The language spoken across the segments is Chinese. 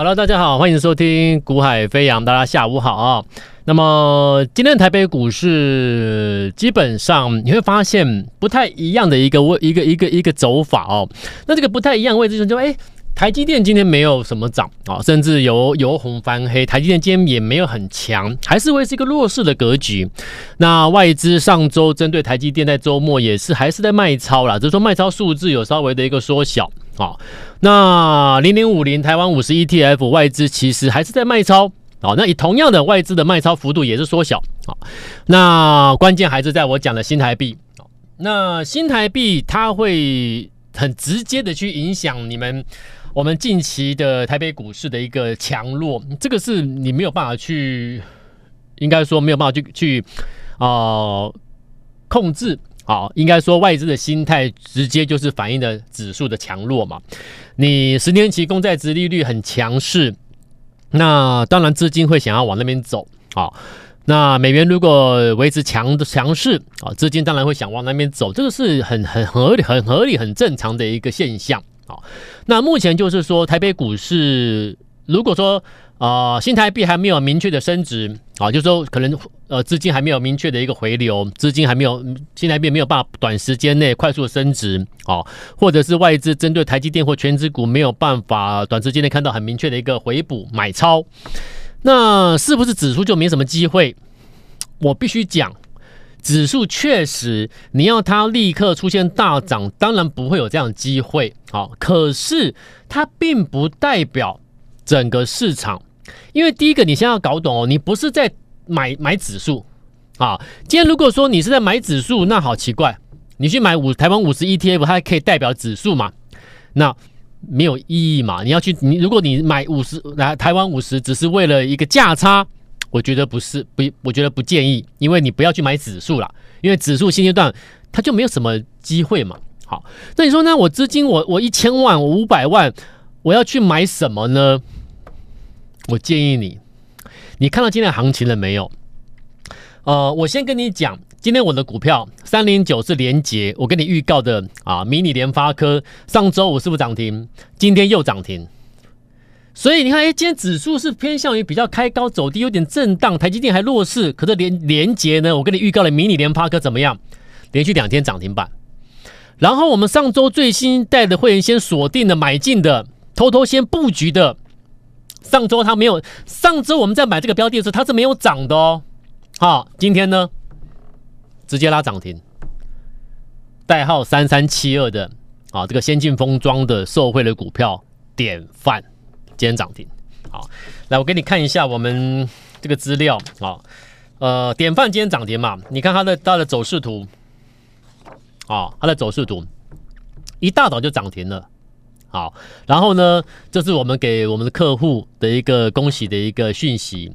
Hello，大家好，欢迎收听《股海飞扬》，大家下午好啊。那么今天台北股市基本上你会发现不太一样的一个位，一个一个一个走法哦。那这个不太一样位置就是，哎，台积电今天没有什么涨啊，甚至由由红翻黑，台积电今天也没有很强，还是会是一个弱势的格局。那外资上周针对台积电在周末也是还是在卖超啦，只是说卖超数字有稍微的一个缩小。好，那零零五零台湾五十 ETF 外资其实还是在卖超，好，那以同样的外资的卖超幅度也是缩小，好，那关键还是在我讲的新台币，那新台币它会很直接的去影响你们我们近期的台北股市的一个强弱，这个是你没有办法去，应该说没有办法去去啊、控制。好，应该说外资的心态直接就是反映的指数的强弱嘛。你十年期公债殖利率很强势，那当然资金会想要往那边走。啊，那美元如果维持强的强势，啊，资金当然会想往那边走，这个是很很合理、很合理、很正常的一个现象。啊，那目前就是说台北股市，如果说啊、呃，新台币还没有明确的升值啊，就是说可能呃资金还没有明确的一个回流，资金还没有新台币没有办法短时间内快速升值哦，或者是外资针对台积电或权值股没有办法短时间内看到很明确的一个回补买超，那是不是指数就没什么机会？我必须讲，指数确实你要它立刻出现大涨，当然不会有这样的机会哦，可是它并不代表整个市场。因为第一个，你先要搞懂哦，你不是在买买指数啊。今天如果说你是在买指数，那好奇怪，你去买五台湾五十 ETF，它可以代表指数嘛？那没有意义嘛？你要去你如果你买五十来台湾五十，只是为了一个价差，我觉得不是不，我觉得不建议，因为你不要去买指数啦，因为指数现阶段它就没有什么机会嘛。好，那你说呢？我资金我我一千万，我五百万，我要去买什么呢？我建议你，你看到今天的行情了没有？呃，我先跟你讲，今天我的股票三零九是连结，我跟你预告的啊，迷你联发科上周五是不是涨停？今天又涨停，所以你看，哎，今天指数是偏向于比较开高走低，有点震荡，台积电还弱势，可是连连结呢，我跟你预告的迷你联发科怎么样？连续两天涨停板，然后我们上周最新带的会员先锁定的买进的，偷偷先布局的。上周它没有，上周我们在买这个标的的时候，它是没有涨的哦。好，今天呢，直接拉涨停，代号三三七二的啊，这个先进封装的受惠的股票典范，今天涨停。好，来我给你看一下我们这个资料啊，呃，典范今天涨停嘛？你看它的它的走势图，啊，它的走势图，一大早就涨停了。好，然后呢，这是我们给我们的客户的一个恭喜的一个讯息。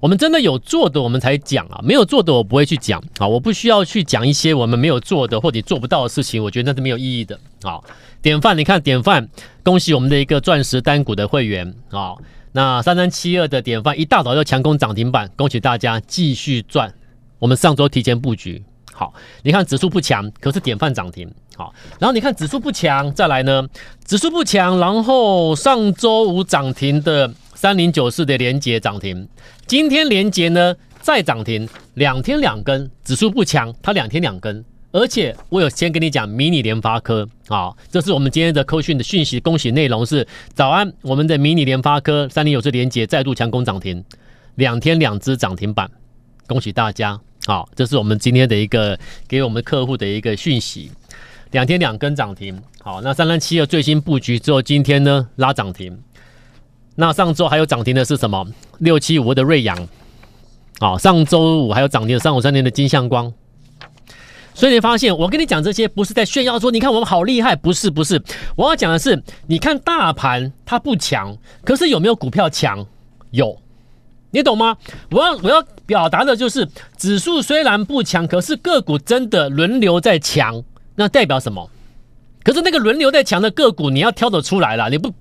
我们真的有做的，我们才讲啊；没有做的，我不会去讲。啊，我不需要去讲一些我们没有做的或者做不到的事情，我觉得那是没有意义的。好，典范，你看典范，恭喜我们的一个钻石单股的会员。好，那三三七二的典范一大早就强攻涨停板，恭喜大家继续赚。我们上周提前布局。好，你看指数不强，可是典范涨停。好，然后你看指数不强，再来呢，指数不强，然后上周五涨停的三零九四的连接涨停，今天连接呢再涨停，两天两根，指数不强，它两天两根，而且我有先跟你讲迷你联发科，啊，这是我们今天的科讯的讯息，恭喜内容是早安，我们的迷你联发科三零九四连接再度强攻涨停，两天两支涨停板，恭喜大家。好，这是我们今天的一个给我们客户的一个讯息，两天两根涨停。好，那三三七的最新布局之后，今天呢拉涨停。那上周还有涨停的是什么？六七五的瑞阳。好，上周五还有涨停的三五三零的金相光。所以你发现，我跟你讲这些不是在炫耀说，你看我们好厉害，不是不是。我要讲的是，你看大盘它不强，可是有没有股票强？有。你懂吗？我要我要表达的就是，指数虽然不强，可是个股真的轮流在强，那代表什么？可是那个轮流在强的个股，你要挑得出来了。你不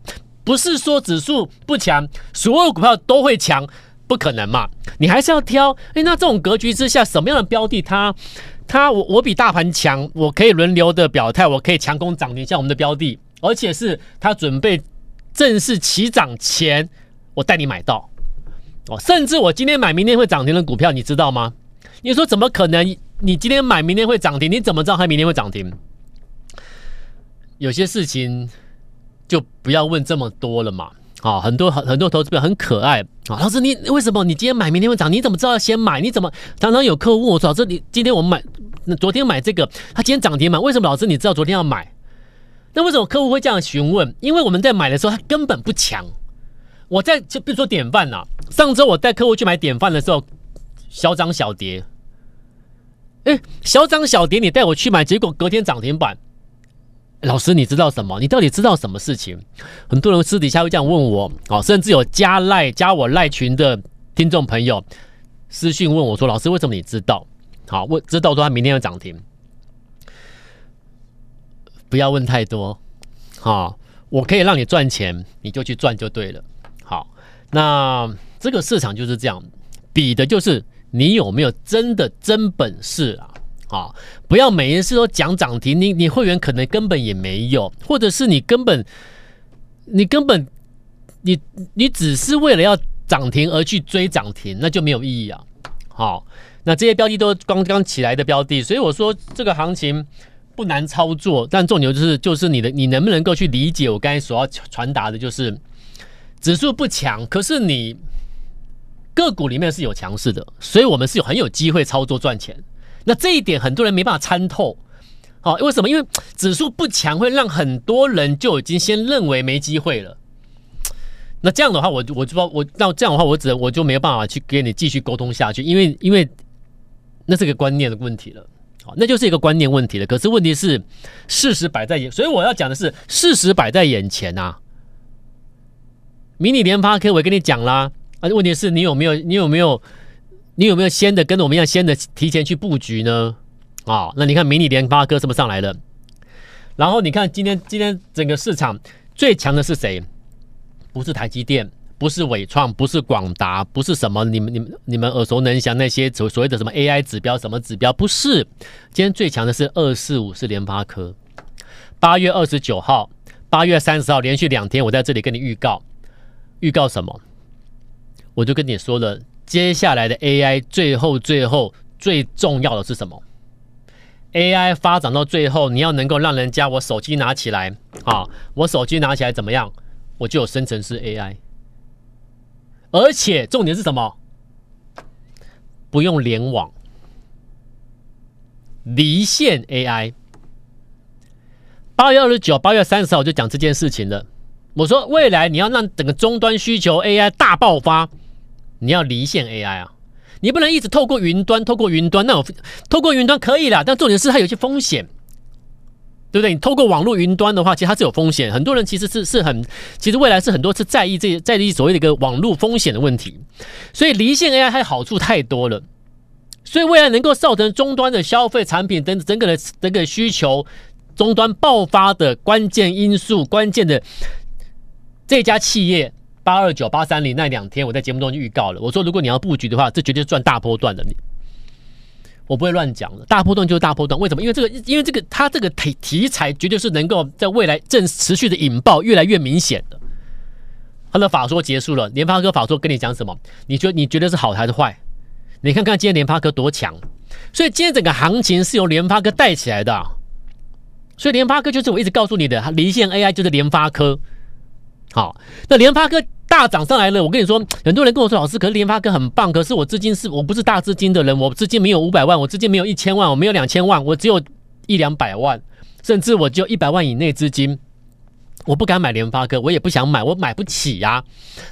不是说指数不强，所有股票都会强，不可能嘛？你还是要挑。诶，那这种格局之下，什么样的标的它它我我比大盘强，我可以轮流的表态，我可以强攻涨停，像我们的标的，而且是它准备。正式起涨前，我带你买到哦。甚至我今天买，明天会涨停的股票，你知道吗？你说怎么可能？你今天买，明天会涨停，你怎么知道它明天会涨停？有些事情就不要问这么多了嘛。啊，很多很很多投资者很可爱啊。老师，你为什么你今天买，明天会涨？你怎么知道要先买？你怎么常常有客户问我说，老师，你今天我们买，昨天买这个，他今天涨停嘛？为什么老师你知道昨天要买？那为什么客户会这样询问？因为我们在买的时候，他根本不强。我在就比如说典范呐，上周我带客户去买典范的时候，小涨小跌。哎，小涨小跌，你带我去买，结果隔天涨停板。老师，你知道什么？你到底知道什么事情？很多人私底下会这样问我，哦，甚至有加赖加我赖群的听众朋友私讯问我说：“老师，为什么你知道？好，我知道说他明天要涨停。”不要问太多，好，我可以让你赚钱，你就去赚就对了。好，那这个市场就是这样，比的就是你有没有真的真本事啊。啊，不要每一次都讲涨停，你你会员可能根本也没有，或者是你根本你根本你你只是为了要涨停而去追涨停，那就没有意义啊。好，那这些标的都刚刚起来的标的，所以我说这个行情不难操作，但重点就是就是你的你能不能够去理解我刚才所要传达的，就是指数不强，可是你个股里面是有强势的，所以我们是有很有机会操作赚钱。那这一点很多人没办法参透，好，为什么？因为指数不强，会让很多人就已经先认为没机会了。那这样的话，我我就说，我那这样的话，我只能我就没有办法去跟你继续沟通下去，因为因为那是个观念的问题了，好，那就是一个观念问题了。可是问题是事实摆在眼，所以我要讲的是事实摆在眼前呐、啊。迷你联发科，我跟你讲啦，啊，问题是你有没有，你有没有？你有没有先的跟我们一样，先的提前去布局呢？啊、那你看迷你联发科是不是上来了？然后你看今天今天整个市场最强的是谁？不是台积电，不是伟创，不是广达，不是什么你们你们你们耳熟能详那些所所谓的什么 AI 指标什么指标？不是，今天最强的是二四五是联发科。八月二十九号、八月三十号连续两天，我在这里跟你预告，预告什么？我就跟你说了。接下来的 AI 最后最后最重要的是什么？AI 发展到最后，你要能够让人家我手机拿起来啊，我手机拿起来怎么样？我就有生成式 AI，而且重点是什么？不用联网，离线 AI。八月二十九、八月三十号我就讲这件事情了。我说未来你要让整个终端需求 AI 大爆发。你要离线 AI 啊，你不能一直透过云端，透过云端，那我透过云端可以啦，但重点是它有些风险，对不对？你透过网络云端的话，其实它是有风险。很多人其实是是很，其实未来是很多是在意这在意所谓的一个网络风险的问题。所以离线 AI 它好处太多了，所以未来能够造成终端的消费产品等整个的整个需求终端爆发的关键因素，关键的这家企业。八二九八三零那两天，我在节目中就预告了。我说，如果你要布局的话，这绝对是赚大波段的。你，我不会乱讲的。大波段就是大波段，为什么？因为这个，因为这个，它这个题题材绝对是能够在未来正持续的引爆，越来越明显的。他的法说结束了，联发科法说跟你讲什么？你觉得你觉得是好还是坏？你看看今天联发科多强，所以今天整个行情是由联发科带起来的。所以联发科就是我一直告诉你的，它离线 AI 就是联发科。好，那联发科。大涨上来了，我跟你说，很多人跟我说，老师，可是联发科很棒，可是我资金是我不是大资金的人，我资金没有五百万，我资金没有一千万，我没有两千万，我只有一两百万，甚至我只有一百万以内资金，我不敢买联发科，我也不想买，我买不起呀、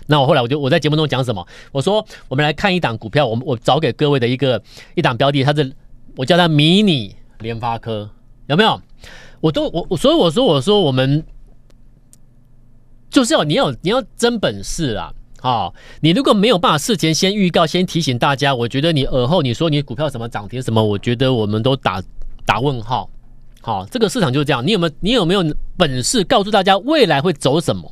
那我后来我就我在节目中讲什么？我说我们来看一档股票，我我找给各位的一个一档标的，它是我叫它迷你联发科，有没有？我都我我所以我说我说我们。就是要你要你要真本事啊！啊，你如果没有办法事前先预告、先提醒大家，我觉得你尔后你说你股票什么涨停什么，我觉得我们都打打问号。好，这个市场就是这样，你有没有你有没有本事告诉大家未来会走什么？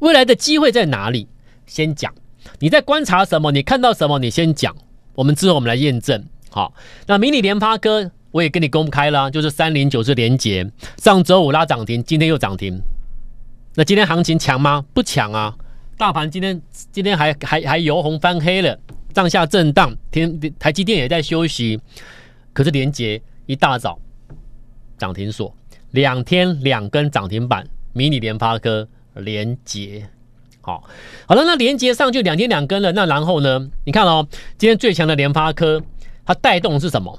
未来的机会在哪里？先讲。你在观察什么？你看到什么？你先讲。我们之后我们来验证。好，那迷你联发科我也跟你公开了，就是三零九是连结，上周五拉涨停，今天又涨停。那今天行情强吗？不强啊，大盘今天今天还还还由红翻黑了，上下震荡，天台积电也在休息，可是连结一大早涨停锁，两天两根涨停板，迷你联发科连结。好，好了，那连结上就两天两根了，那然后呢？你看哦，今天最强的联发科，它带动是什么？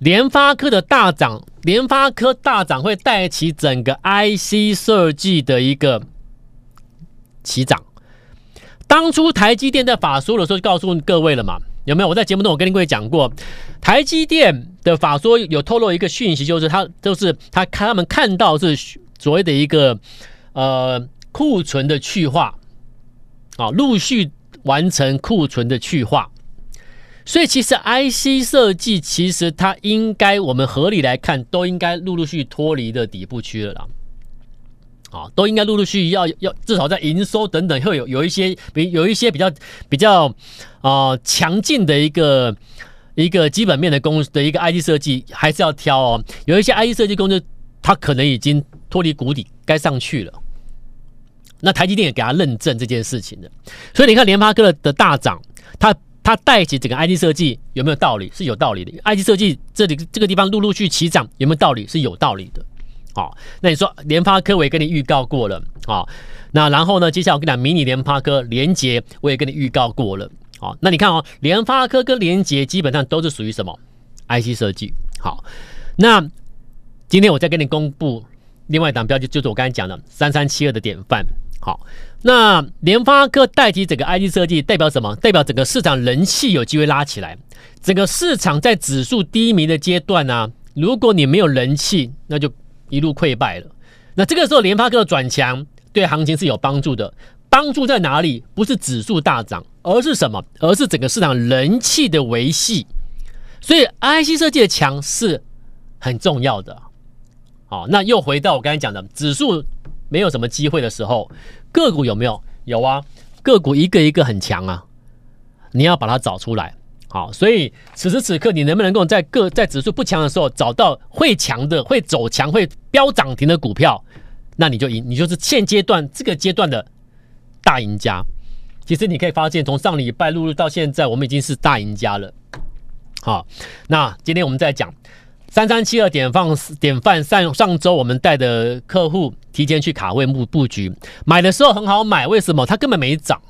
联发科的大涨，联发科大涨会带起整个 IC 设计的一个起涨。当初台积电在法说的时候就告诉各位了嘛，有没有？我在节目中我跟各位讲过，台积电的法说有透露一个讯息，就是他就是他看他们看到是所谓的一个呃。库存的去化，啊，陆续完成库存的去化，所以其实 IC 设计其实它应该，我们合理来看，都应该陆陆续脱离的底部区了啦，啊，都应该陆陆续续要要至少在营收等等会有有一些比有一些比较比较啊强劲的一个一个基本面的公司的一个 IC 设计还是要挑哦，有一些 IC 设计公司它可能已经脱离谷底，该上去了。那台积电也给他认证这件事情的，所以你看联发科的大涨，它它带起整个 IC 设计有没有道理？是有道理的。IC 设计这里这个地方陆陆续续起涨有没有道理？是有道理的。好，那你说联发科我也跟你预告过了好，那然后呢，接下来我跟你讲迷你联发科连结我也跟你预告过了。好，那你看哦，联发科跟连结基本上都是属于什么 IC 设计。好，那今天我再跟你公布另外一档标的，就是我刚才讲的三三七二的典范。好，那联发科代替整个 IC 设计，代表什么？代表整个市场人气有机会拉起来。整个市场在指数低迷的阶段呢、啊，如果你没有人气，那就一路溃败了。那这个时候联发科转强，对行情是有帮助的。帮助在哪里？不是指数大涨，而是什么？而是整个市场人气的维系。所以 IC 设计的强是很重要的。好，那又回到我刚才讲的指数。没有什么机会的时候，个股有没有？有啊，个股一个一个很强啊，你要把它找出来。好，所以此时此刻，你能不能够在个在指数不强的时候，找到会强的、会走强、会飙涨停的股票，那你就赢，你就是现阶段这个阶段的大赢家。其实你可以发现，从上礼拜录入到现在，我们已经是大赢家了。好，那今天我们再讲。三三七二典范典范上上周我们带的客户提前去卡位布布局，买的时候很好买，为什么？它根本没涨，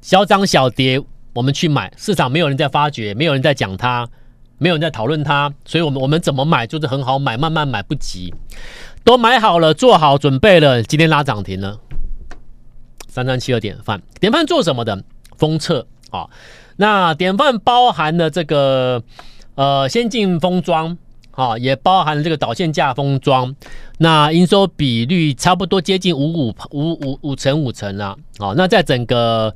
小涨小跌，我们去买，市场没有人在发觉，没有人在讲它，没有人在讨论它，所以我们我们怎么买就是很好买，慢慢买不急，都买好了，做好准备了，今天拉涨停了。三三七二典范，典范做什么的？封测啊，那典范包含了这个。呃，先进封装，啊，也包含了这个导线架封装，那营收比率差不多接近五五五五五成五成了，啊，那在整个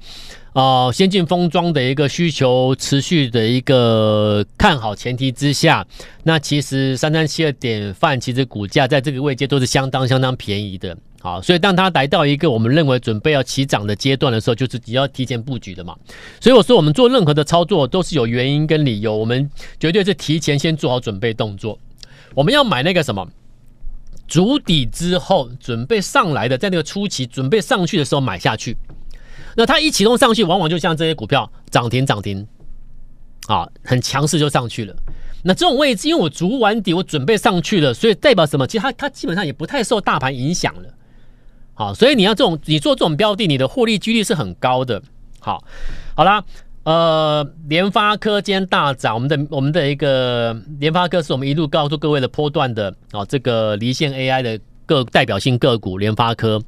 呃先进封装的一个需求持续的一个看好前提之下，那其实三三七二典范其实股价在这个位阶都是相当相当便宜的。好，所以当它来到一个我们认为准备要起涨的阶段的时候，就是你要提前布局的嘛。所以我说，我们做任何的操作都是有原因跟理由，我们绝对是提前先做好准备动作。我们要买那个什么，筑底之后准备上来的，在那个初期准备上去的时候买下去。那它一启动上去，往往就像这些股票涨停涨停，啊，很强势就上去了。那这种位置，因为我足完底，我准备上去了，所以代表什么？其实它它基本上也不太受大盘影响了。好，所以你要这种，你做这种标的，你的获利几率是很高的。好，好啦，呃，联发科今天大涨，我们的我们的一个联发科是我们一路告诉各位的波段的啊，这个离线 AI 的个代表性个股联发科。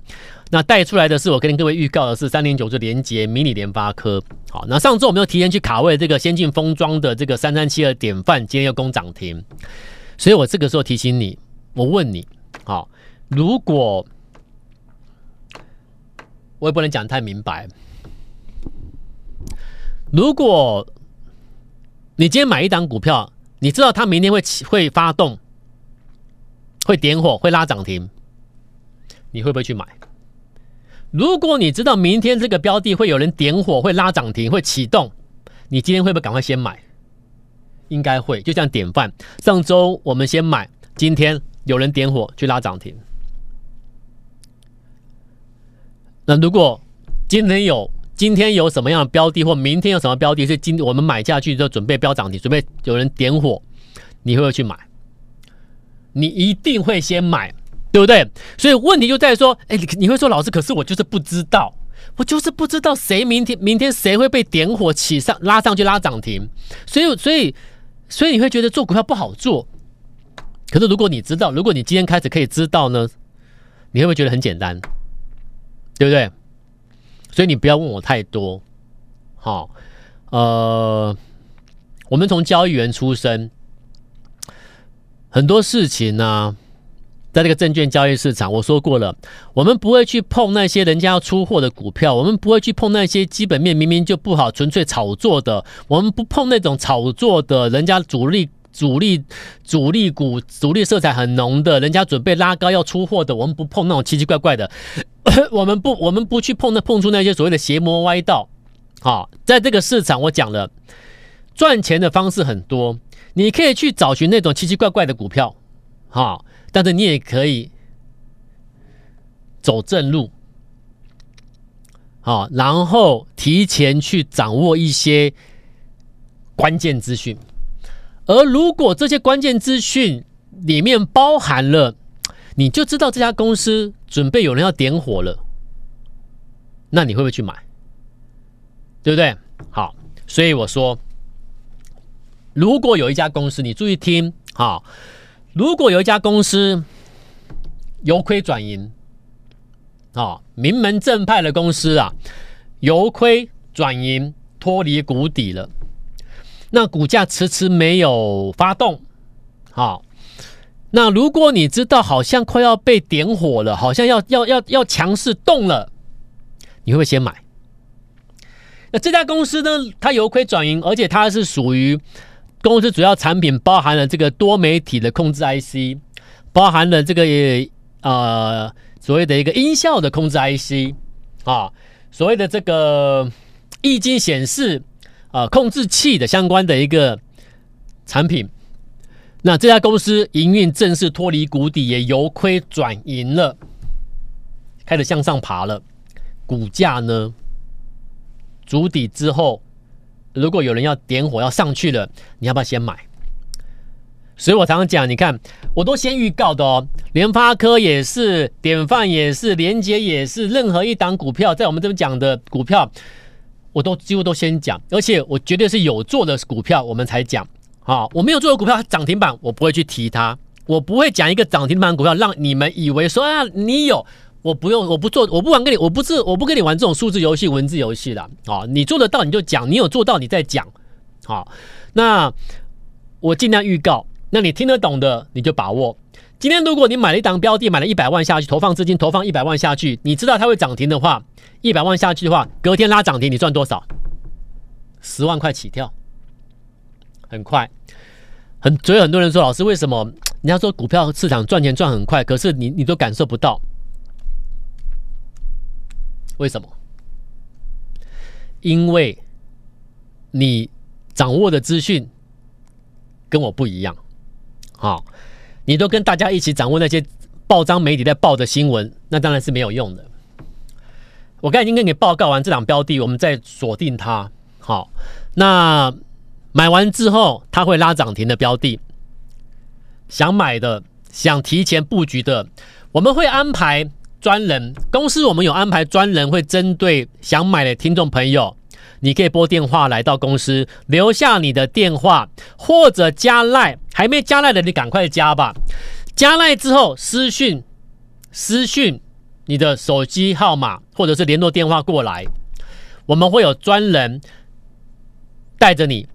那带出来的是我跟各位预告的是三零九是连接迷你联发科。好，那上周我们又提前去卡位这个先进封装的这个三三七二典范，今天又攻涨停。所以我这个时候提醒你，我问你，好，如果我也不能讲太明白。如果你今天买一档股票，你知道它明天会起会发动，会点火，会拉涨停，你会不会去买？如果你知道明天这个标的会有人点火，会拉涨停，会启动，你今天会不会赶快先买？应该会。就像典范，上周我们先买，今天有人点火去拉涨停。那如果今天有今天有什么样的标的，或明天有什么标的，是今我们买下去就准备标涨停，准备有人点火，你会不会去买？你一定会先买，对不对？所以问题就在于说，哎，你你会说老师，可是我就是不知道，我就是不知道谁明天明天谁会被点火起上拉上去拉涨停，所以所以所以你会觉得做股票不好做。可是如果你知道，如果你今天开始可以知道呢，你会不会觉得很简单？对不对？所以你不要问我太多。好，呃，我们从交易员出身。很多事情呢、在这个证券交易市场，我说过了，我们不会去碰那些人家要出货的股票，我们不会去碰那些基本面明明就不好、纯粹炒作的，我们不碰那种炒作的，人家主力、主力、主力股、主力色彩很浓的，人家准备拉高要出货的，我们不碰那种奇奇怪怪的，我们不，我们不去碰那碰出那些所谓的邪魔歪道。好，在这个市场，我讲了，赚钱的方式很多。你可以去找寻那种奇奇怪怪的股票，哈，但是你也可以走正路，好，然后提前去掌握一些关键资讯。而如果这些关键资讯里面包含了，你就知道这家公司准备有人要点火了，那你会不会去买？对不对？好，所以我说。如果有一家公司，你注意听，好，如果有一家公司由亏转盈，啊，名门正派的公司啊，由亏转盈，脱离谷底了，那股价迟迟没有发动，好，那如果你知道好像快要被点火了，好像要要要要强势动了，你会不会先买？那这家公司呢，它由亏转盈，而且它是属于。公司主要产品包含了这个多媒体的控制 IC，包含了这个呃所谓的一个音效的控制 IC 啊，所谓的这个液晶显示啊控制器的相关的一个产品。那这家公司营运正式脱离谷底，也由亏转盈了，开始向上爬了。股价呢，筑底之后。如果有人要点火要上去了，你要不要先买？所以我常常讲，你看，我都先预告的哦。联发科也是，典范也是，连结也是，任何一档股票在我们这边讲的股票，我都几乎都先讲，而且我绝对是有做的股票我们才讲。好，我没有做的股票涨停板，我不会去提它，我不会讲一个涨停板股票让你们以为说啊，你有。我不用，我不做，我不玩跟你，我不是，我不跟你玩这种数字游戏、文字游戏的啊！你做得到你就讲，你有做到你再讲，好，那我尽量预告，那你听得懂的你就把握。今天如果你买了一档标的，买了一百万下去，投放资金投放一百万下去，你知道它会涨停的话，一百万下去的话，隔天拉涨停，你赚多少？十万块起跳，很快，很所以很多人说，老师为什么人家说股票市场赚钱赚很快，可是你你都感受不到？为什么？因为你掌握的资讯跟我不一样，好，你都跟大家一起掌握那些报章媒体在报的新闻，那当然是没有用的。我刚才已经跟你报告完这档标的，我们再锁定它。好，那买完之后，它会拉涨停的标的，想买的、想提前布局的，我们会安排。专人公司，我们有安排专人会针对想买的听众朋友，你可以拨电话来到公司，留下你的电话或者加赖，还没加赖的你赶快加吧。加赖之后私讯私讯你的手机号码或者是联络电话过来，我们会有专人带着你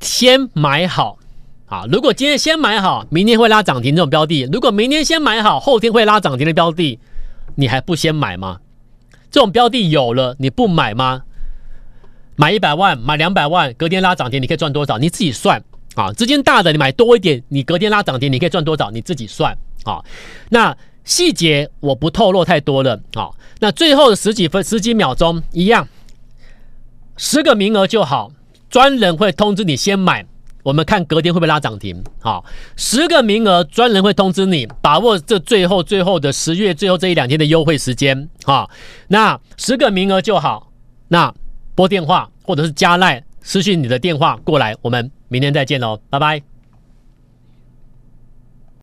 先买好。啊，如果今天先买好，明天会拉涨停这种标的；如果明天先买好，后天会拉涨停的标的。你还不先买吗？这种标的有了，你不买吗？买一百万，买两百万，隔天拉涨停，你可以赚多少？你自己算啊。资金大的，你买多一点，你隔天拉涨停，你可以赚多少？你自己算啊。那细节我不透露太多了啊。那最后的十几分、十几秒钟一样，十个名额就好，专人会通知你先买。我们看隔天会不会拉涨停。好，十个名额，专人会通知你，把握这最后最后的十月最后这一两天的优惠时间。好，那十个名额就好。那拨电话或者是加赖私讯你的电话过来，我们明天再见喽，拜拜。